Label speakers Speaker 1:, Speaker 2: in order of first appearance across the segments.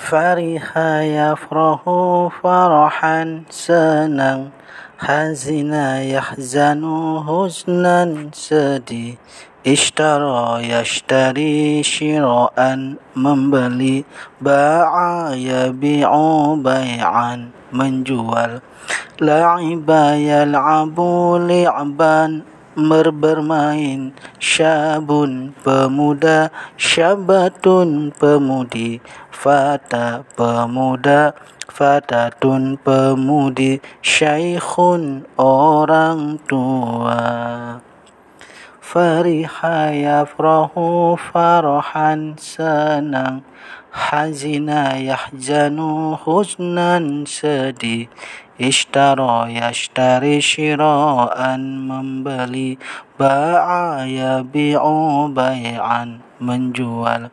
Speaker 1: Fariha yafrahu farahan senang Hazina yahzanu huznan sedih Ishtara yashtari shiraan membeli Ba'a yabi'u bay'an menjual La'iba yal'abu li'ban bermain Syabun pemuda Syabatun pemudi Fata pemuda Fatatun pemudi Syaikhun orang tua Fariha yafrahu farahan senang Hazina yahzanu huznan sedih Ishtara yashtari shiraan membeli Ba'a yabi'u bay'an menjual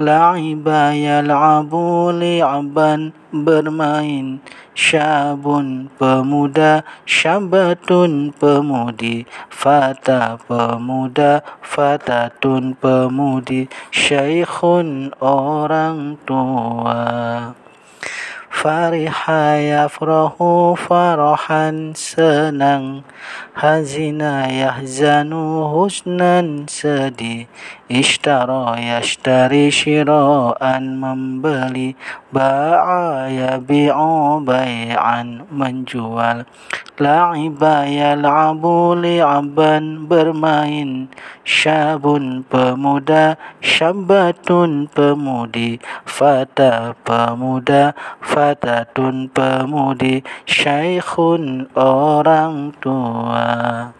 Speaker 1: La'iba yal'abu li'aban bermain Syabun pemuda Syabatun pemudi Fata pemuda Fatatun pemudi Syaikhun orang tua Fariha yafrahu farahan senang Hazina yahzanu husnan sedih Ishtara yashtari shiraan membeli Ba'a yabi'u bay'an menjual La'iba yal'abu li'aban bermain. Syabun pemuda Syabatun pemudi. Fata pemuda Fatatun pemudi. Syaikhun orang tua